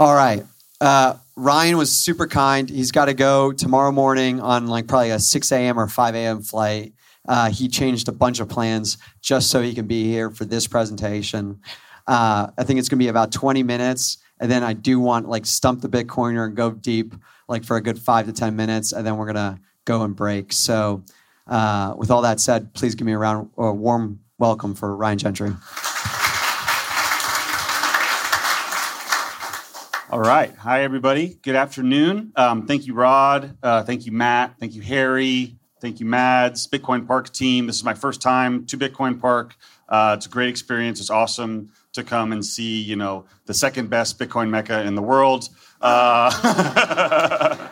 All right. Uh, Ryan was super kind. He's got to go tomorrow morning on like probably a 6 a.m. or 5 a.m. flight. Uh, he changed a bunch of plans just so he can be here for this presentation. Uh, I think it's going to be about 20 minutes. And then I do want like stump the Bitcoiner and go deep like for a good five to 10 minutes. And then we're going to go and break. So, uh, with all that said, please give me a round, a warm welcome for Ryan Gentry. All right. Hi, everybody. Good afternoon. Um, thank you, Rod. Uh, thank you, Matt. Thank you, Harry. Thank you, Mads, Bitcoin Park team. This is my first time to Bitcoin Park. Uh, it's a great experience. It's awesome to come and see, you know, the second best Bitcoin mecca in the world. Uh,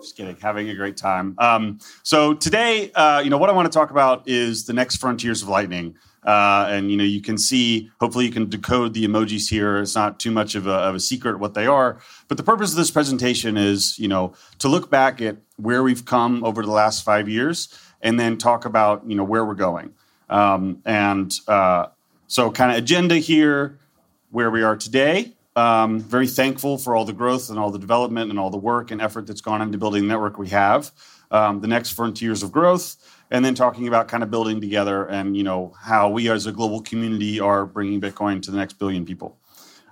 just kidding, having a great time. Um, so today, uh, you know, what I want to talk about is the next frontiers of Lightning. Uh, and you know you can see hopefully you can decode the emojis here. It's not too much of a, of a, secret what they are. But the purpose of this presentation is you know to look back at where we've come over the last five years and then talk about you know where we're going. Um, and uh, so kind of agenda here where we are today. Um, very thankful for all the growth and all the development and all the work and effort that's gone into building the network we have. Um, the next frontiers of growth and then talking about kind of building together and you know how we as a global community are bringing bitcoin to the next billion people.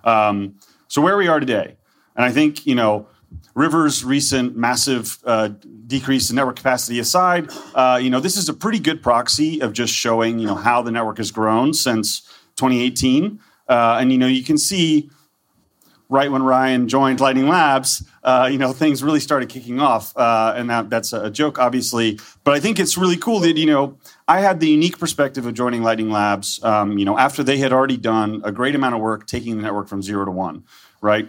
Um, so where we are today and i think you know river's recent massive uh, decrease in network capacity aside uh, you know this is a pretty good proxy of just showing you know how the network has grown since 2018 uh, and you know you can see right when Ryan joined Lightning Labs, uh, you know, things really started kicking off. Uh, and that, that's a joke, obviously. But I think it's really cool that, you know, I had the unique perspective of joining Lightning Labs, um, you know, after they had already done a great amount of work taking the network from zero to one, right?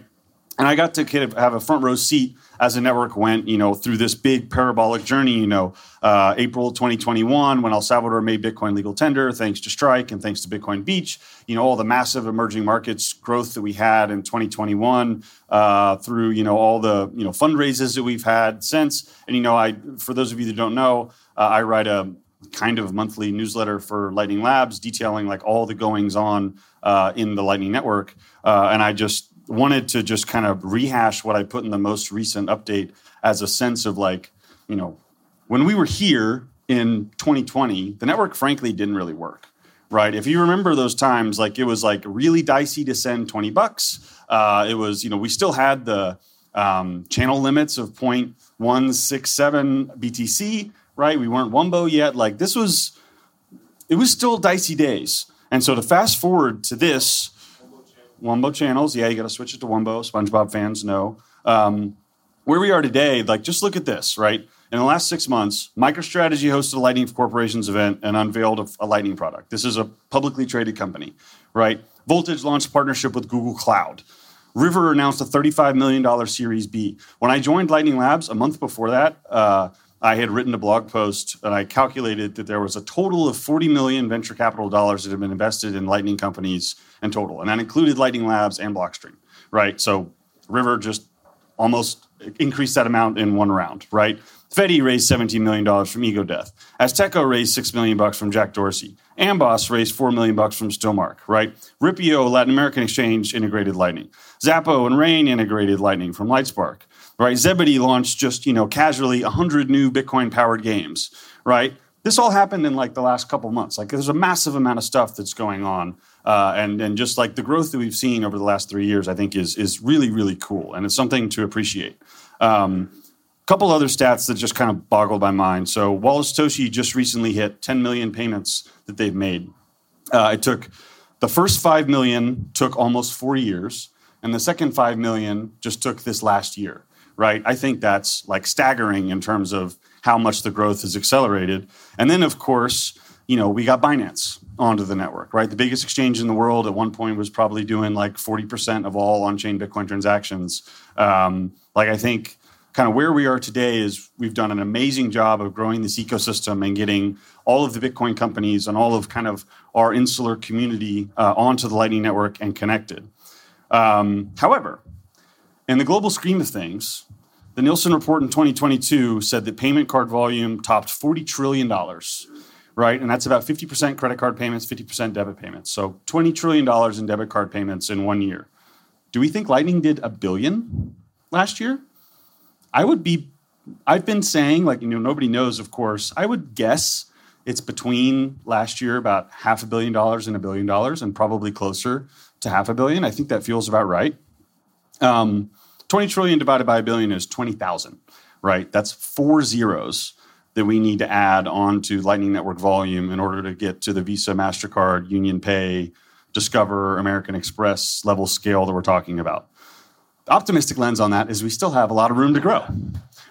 And I got to kind of have a front row seat as the network went, you know, through this big parabolic journey. You know, uh, April 2021, when El Salvador made Bitcoin legal tender, thanks to Strike and thanks to Bitcoin Beach. You know, all the massive emerging markets growth that we had in 2021 uh, through you know all the you know fundraisers that we've had since. And you know, I for those of you that don't know, uh, I write a kind of monthly newsletter for Lightning Labs detailing like all the goings on uh, in the Lightning Network. Uh, and I just wanted to just kind of rehash what I put in the most recent update as a sense of like, you know, when we were here in 2020, the network frankly didn't really work, right? If you remember those times, like it was like really dicey to send 20 bucks. Uh, it was, you know, we still had the um, channel limits of 0.167 BTC, right? We weren't Wumbo yet. Like this was, it was still dicey days. And so to fast forward to this, Wumbo channels. Yeah, you got to switch it to Wumbo. SpongeBob fans know. Um, where we are today, like just look at this, right? In the last six months, MicroStrategy hosted a Lightning Corporations event and unveiled a, a Lightning product. This is a publicly traded company, right? Voltage launched partnership with Google Cloud. River announced a $35 million Series B. When I joined Lightning Labs a month before that, uh, I had written a blog post and I calculated that there was a total of 40 million venture capital dollars that had been invested in Lightning companies in total. And that included Lightning Labs and Blockstream, right? So River just almost increased that amount in one round, right? Fedi raised $17 million from Ego Death. Azteco raised 6 million bucks from Jack Dorsey. Amboss raised 4 million bucks from Stillmark, right? Ripio, Latin American Exchange, integrated Lightning. Zappo and Rain integrated Lightning from Lightspark right? Zebedee launched just, you know, casually 100 new Bitcoin powered games, right? This all happened in like the last couple months. Like there's a massive amount of stuff that's going on. Uh, and, and just like the growth that we've seen over the last three years, I think is, is really, really cool. And it's something to appreciate. Um, couple other stats that just kind of boggled my mind. So Wallet Satoshi just recently hit 10 million payments that they've made. Uh, it took the first 5 million took almost four years, and the second 5 million just took this last year right? I think that's like staggering in terms of how much the growth has accelerated. And then, of course, you know, we got Binance onto the network, right? The biggest exchange in the world at one point was probably doing like 40% of all on chain Bitcoin transactions. Um, like, I think kind of where we are today is we've done an amazing job of growing this ecosystem and getting all of the Bitcoin companies and all of kind of our insular community uh, onto the Lightning Network and connected. Um, however, in the global scheme of things, the Nielsen report in 2022 said that payment card volume topped $40 trillion, right? And that's about 50% credit card payments, 50% debit payments. So $20 trillion in debit card payments in one year. Do we think Lightning did a billion last year? I would be, I've been saying, like, you know, nobody knows, of course. I would guess it's between last year about half a billion dollars and a billion dollars, and probably closer to half a billion. I think that feels about right. Um, 20 trillion divided by a billion is 20,000, right? That's four zeros that we need to add on to Lightning Network volume in order to get to the Visa, MasterCard, Union Pay, Discover, American Express level scale that we're talking about. The optimistic lens on that is we still have a lot of room to grow,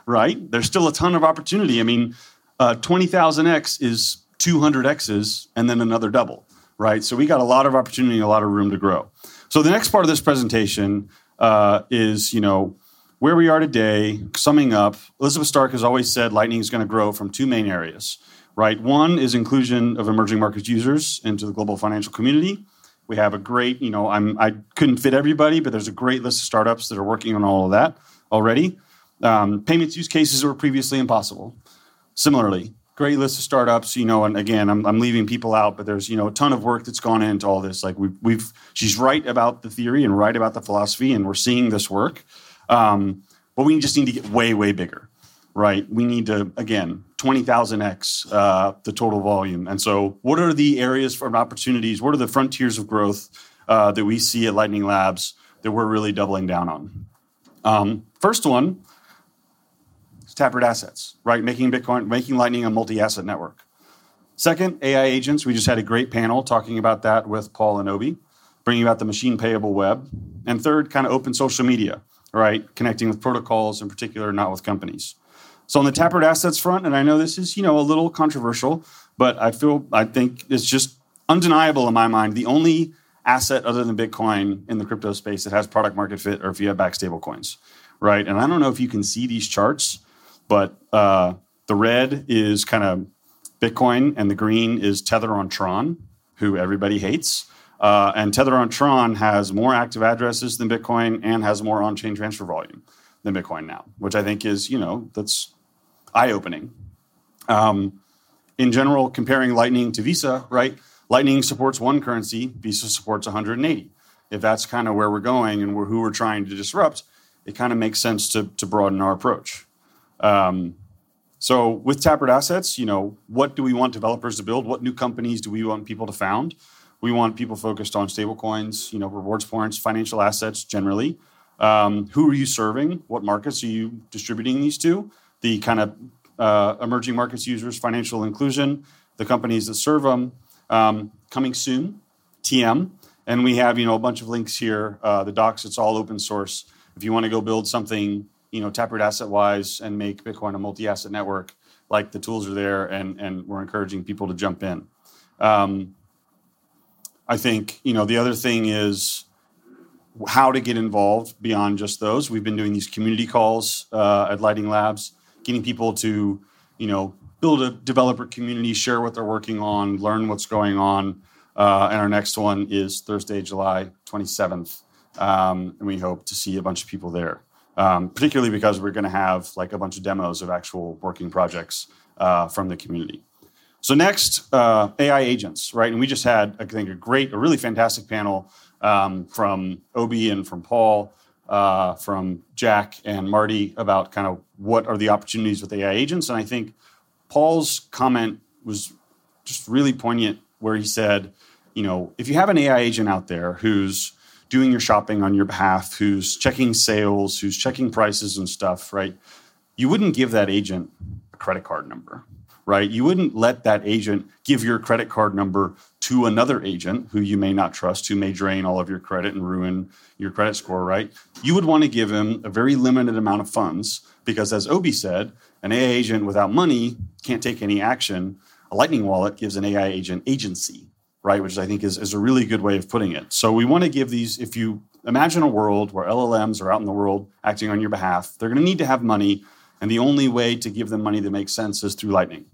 right? There's still a ton of opportunity. I mean, uh, 20,000x is 200x's and then another double, right? So we got a lot of opportunity, a lot of room to grow. So the next part of this presentation uh, is, you know, where we are today, summing up, Elizabeth Stark has always said Lightning is going to grow from two main areas, right? One is inclusion of emerging markets users into the global financial community. We have a great, you know, I'm, I couldn't fit everybody, but there's a great list of startups that are working on all of that already. Um, payments use cases were previously impossible. Similarly, great list of startups, you know, and again, I'm, I'm leaving people out, but there's, you know, a ton of work that's gone into all this. Like we've, we've, she's right about the theory and right about the philosophy, and we're seeing this work. Um, but we just need to get way, way bigger, right? We need to, again, 20,000x uh, the total volume. And so, what are the areas for opportunities? What are the frontiers of growth uh, that we see at Lightning Labs that we're really doubling down on? Um, first one Taproot Assets, right? Making Bitcoin, making Lightning a multi asset network. Second, AI agents. We just had a great panel talking about that with Paul and Obi, bringing about the machine payable web. And third, kind of open social media right? Connecting with protocols in particular, not with companies. So on the Taproot assets front, and I know this is, you know, a little controversial, but I feel I think it's just undeniable in my mind. The only asset other than Bitcoin in the crypto space that has product market fit or if you have back stable coins, right? And I don't know if you can see these charts, but uh, the red is kind of Bitcoin and the green is Tether on Tron, who everybody hates. Uh, and Tether on Tron has more active addresses than Bitcoin and has more on-chain transfer volume than Bitcoin now, which I think is, you know, that's eye-opening. Um, in general, comparing Lightning to Visa, right? Lightning supports one currency, Visa supports 180. If that's kind of where we're going and we're, who we're trying to disrupt, it kind of makes sense to, to broaden our approach. Um, so with Taproot Assets, you know, what do we want developers to build? What new companies do we want people to found? We want people focused on stablecoins, you know, rewards points, financial assets generally. Um, who are you serving? What markets are you distributing these to? The kind of uh, emerging markets users, financial inclusion, the companies that serve them. Um, coming soon, TM, and we have you know a bunch of links here. Uh, the docs, it's all open source. If you want to go build something, you know, Taproot asset wise and make Bitcoin a multi-asset network, like the tools are there, and and we're encouraging people to jump in. Um, I think you know the other thing is how to get involved beyond just those. We've been doing these community calls uh, at Lightning Labs, getting people to you know build a developer community, share what they're working on, learn what's going on. Uh, and our next one is Thursday, July 27th, um, and we hope to see a bunch of people there. Um, particularly because we're going to have like a bunch of demos of actual working projects uh, from the community. So next, uh, AI agents, right? And we just had, I think, a great, a really fantastic panel um, from Obi and from Paul, uh, from Jack and Marty about kind of what are the opportunities with AI agents. And I think Paul's comment was just really poignant, where he said, you know, if you have an AI agent out there who's doing your shopping on your behalf, who's checking sales, who's checking prices and stuff, right? You wouldn't give that agent a credit card number right? You wouldn't let that agent give your credit card number to another agent who you may not trust, who may drain all of your credit and ruin your credit score, right? You would want to give him a very limited amount of funds because, as Obi said, an AI agent without money can't take any action. A Lightning wallet gives an AI agent agency, right? Which I think is, is a really good way of putting it. So we want to give these, if you imagine a world where LLMs are out in the world acting on your behalf, they're going to need to have money and the only way to give them money that makes sense is through Lightning.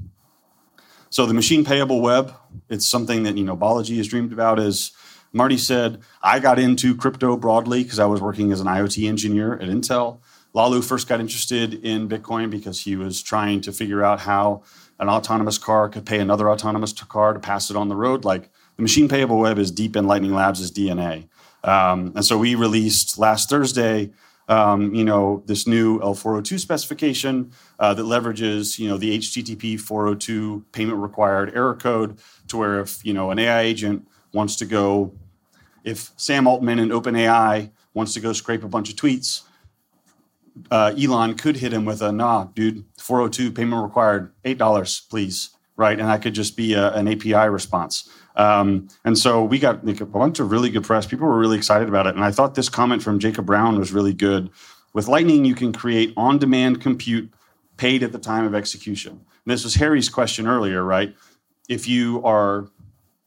So the machine payable web, it's something that you know Balaji has dreamed about. As Marty said, I got into crypto broadly because I was working as an IoT engineer at Intel. Laolu first got interested in Bitcoin because he was trying to figure out how an autonomous car could pay another autonomous car to pass it on the road. Like the machine payable web is deep in Lightning Labs' DNA. Um, and so we released last Thursday, um, you know, this new L402 specification uh, that leverages, you know, the HTTP 402 payment required error code to where if, you know, an AI agent wants to go, if Sam Altman in OpenAI wants to go scrape a bunch of tweets, uh, Elon could hit him with a nah, dude, 402 payment required, $8, please. Right. And that could just be a, an API response. Um, and so we got like, a bunch of really good press. People were really excited about it. And I thought this comment from Jacob Brown was really good. With Lightning, you can create on demand compute paid at the time of execution. And this was Harry's question earlier, right? If you are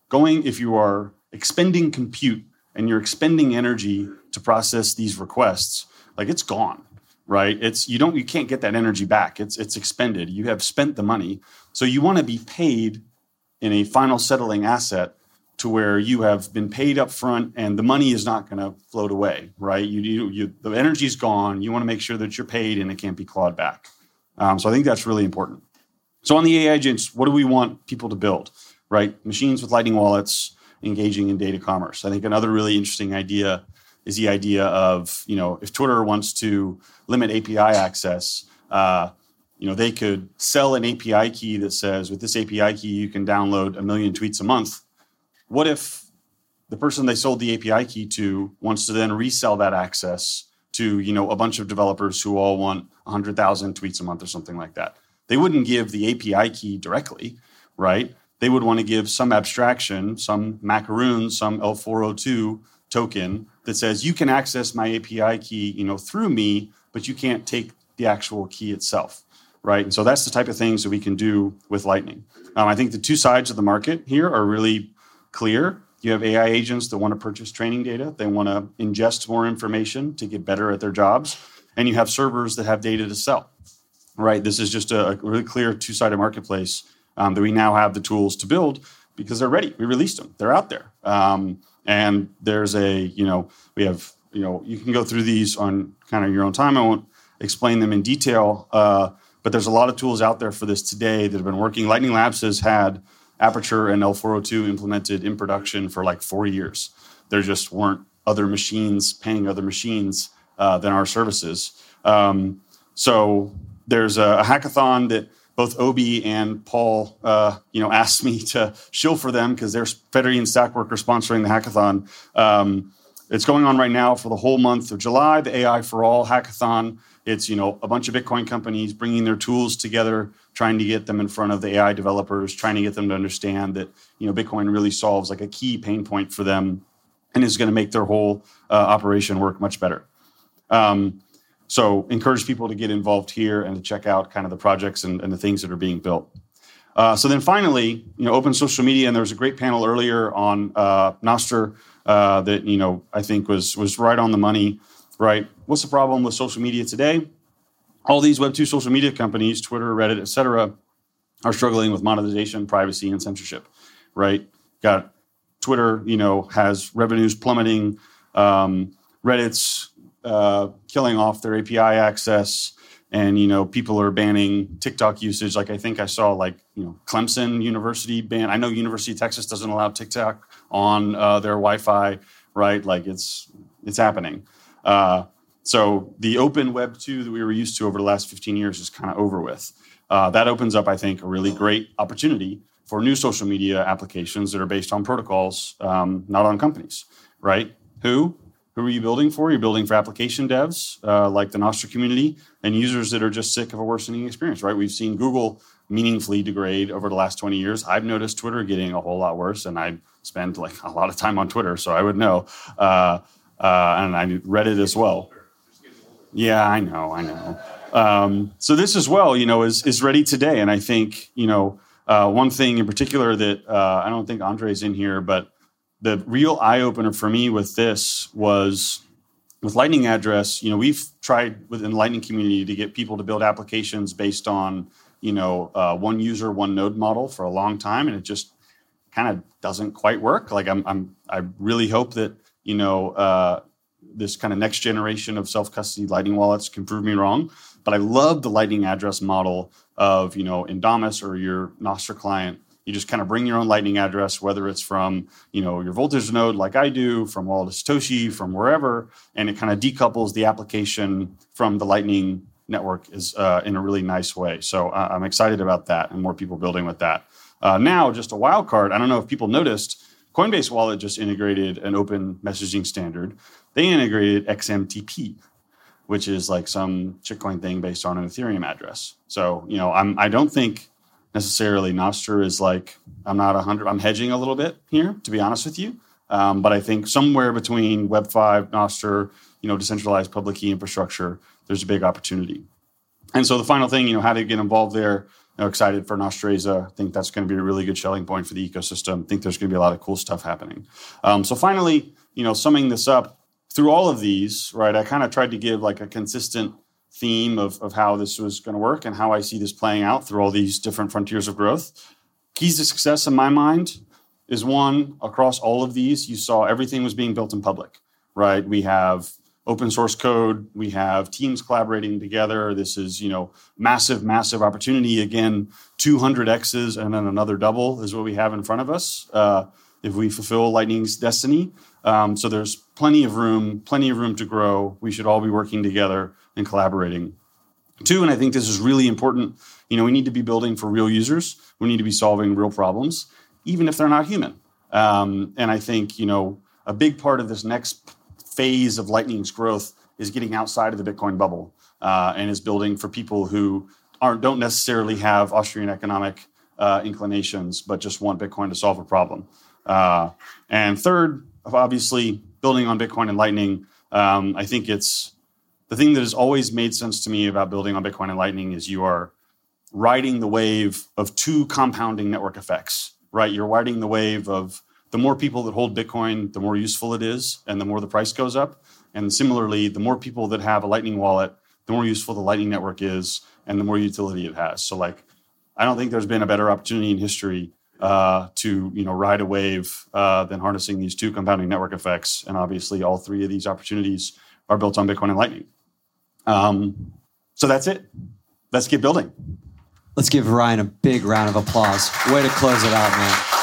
going, if you are expending compute and you're expending energy to process these requests, like it's gone right? It's you don't you can't get that energy back. It's it's expended. You have spent the money. So you want to be paid in a final settling asset to where you have been paid up front and the money is not going to float away right? You, you, you the energy's gone. You want to make sure that you're paid and it can't be clawed back. Um, so i think that's really important. So on the ai agents what do we want people to build right? Machines with lightning wallets engaging in data commerce. I think another really interesting idea is the idea of you know if Twitter wants to limit API access, uh, you know they could sell an API key that says with this API key you can download a million tweets a month. What if the person they sold the API key to wants to then resell that access to you know a bunch of developers who all want 100,000 tweets a month or something like that? They wouldn't give the API key directly, right? They would want to give some abstraction, some macaroon, some L402 token that says you can access my API key, you know, through me, but you can't take the actual key itself, right? And so that's the type of things that we can do with Lightning. Um, I think the two sides of the market here are really clear. You have AI agents that want to purchase training data, they want to ingest more information to get better at their jobs, and you have servers that have data to sell, right? This is just a, really clear two sided marketplace um, that we now have the tools to build because they're ready. We released them, they're out there. Um, and there's a, you know, we have, you know, you can go through these on kind of your own time. I won't explain them in detail, uh, but there's a lot of tools out there for this today that have been working. Lightning Labs has had Aperture and L402 implemented in production for like four years. There just weren't other machines paying other machines uh, than our services. Um, so there's a, a hackathon that both Obi and Paul, uh, you know, asked me to shill for them because they're Fedi and Stakwork are sponsoring the hackathon. Um, it's going on right now for the whole month of July. The AI for All hackathon. It's you know a bunch of Bitcoin companies bringing their tools together, trying to get them in front of the AI developers, trying to get them to understand that you know Bitcoin really solves like a key pain point for them, and is going to make their whole uh, operation work much better. Um, so encourage people to get involved here and to check out kind of the projects and, and the things that are being built. Uh, so then finally, you know, open social media, and there was a great panel earlier on uh, Nostr uh, that you know I think was was right on the money. Right, what's the problem with social media today? All these Web two social media companies, Twitter, Reddit, et cetera, are struggling with monetization, privacy, and censorship. Right, got Twitter, you know, has revenues plummeting. Um, Reddit's uh, killing off their API access, and you know people are banning TikTok usage. Like I think I saw like you know Clemson University ban. I know University of Texas doesn't allow TikTok on uh, their Wi-Fi, right? Like it's it's happening. Uh, so the open Web two that we were used to over the last 15 years is kind of over with. Uh, that opens up, I think, a really great opportunity for new social media applications that are based on protocols, um, not on companies, right? Who who are you building for? You're building for application devs uh, like the Nostr community and users that are just sick of a worsening experience, right? We've seen Google meaningfully degrade over the last 20 years. I've noticed Twitter getting a whole lot worse, and I spend like a lot of time on Twitter, so I would know. Uh, uh, and I Reddit as well. Yeah, I know, I know. Um, so this as well, you know, is is ready today, and I think you know uh, one thing in particular that uh, I don't think Andre's in here, but the real eye opener for me with this was with Lightning Address. You know, we've tried within the Lightning community to get people to build applications based on you know uh, one user, one node model for a long time, and it just kind of doesn't quite work. Like I'm, I'm I really hope that you know uh, this kind of next generation of self custody Lightning wallets can prove me wrong. But I love the Lightning address model of you know in Damus or your Nostr client You just kind of bring your own Lightning address, whether it's from you know your Voltage node, like I do, from Wallet Satoshi, from wherever, and it kind of decouples the application from the Lightning network is uh, in a really nice way. So uh, I'm excited about that, and more people building with that. Uh, now, just a wild card. I don't know if people noticed. Coinbase Wallet just integrated an open messaging standard. They integrated XMTP, which is like some shitcoin thing based on an Ethereum address. So, you know, I'm I don't think necessarily Nostr is like I'm not hundred. I'm hedging a little bit here, to be honest with you. Um, but I think somewhere between Web five, Nostr, you know, decentralized public key infrastructure, there's a big opportunity. And so the final thing, you know, how to get involved there. You know, excited for Nostrasia. I think that's going to be a really good selling point for the ecosystem. I think there's going to be a lot of cool stuff happening. Um, so finally, you know, summing this up through all of these, right? I kind of tried to give like a consistent theme of, of how this was going to work and how I see this playing out through all these different frontiers of growth. Keys to success in my mind is one across all of these, you saw everything was being built in public, right? We have open source code, we have teams collaborating together. This is, you know, massive, massive opportunity. Again, 200 X's and then another double is what we have in front of us uh, if we fulfill Lightning's destiny. Um, so there's plenty of room, plenty of room to grow. We should all be working together and collaborating. Two, and I think this is really important, you know, we need to be building for real users. We need to be solving real problems, even if they're not human. Um, and I think, you know, a big part of this next phase of Lightning's growth is getting outside of the Bitcoin bubble uh, and is building for people who aren't don't necessarily have Austrian economic uh, inclinations, but just want Bitcoin to solve a problem. Uh, and third, obviously, building on Bitcoin and Lightning, um, I think it's the thing that has always made sense to me about building on Bitcoin and Lightning is you are riding the wave of two compounding network effects, right? You're riding the wave of the more people that hold Bitcoin, the more useful it is, and the more the price goes up. And similarly, the more people that have a Lightning wallet, the more useful the Lightning network is, and the more utility it has. So, like, I don't think there's been a better opportunity in history uh, to you know ride a wave uh, than harnessing these two compounding network effects. And obviously, all three of these opportunities are built on Bitcoin and Lightning. Um, so that's it. Let's get building. Let's give Ryan a big round of applause. Way to close it out, man.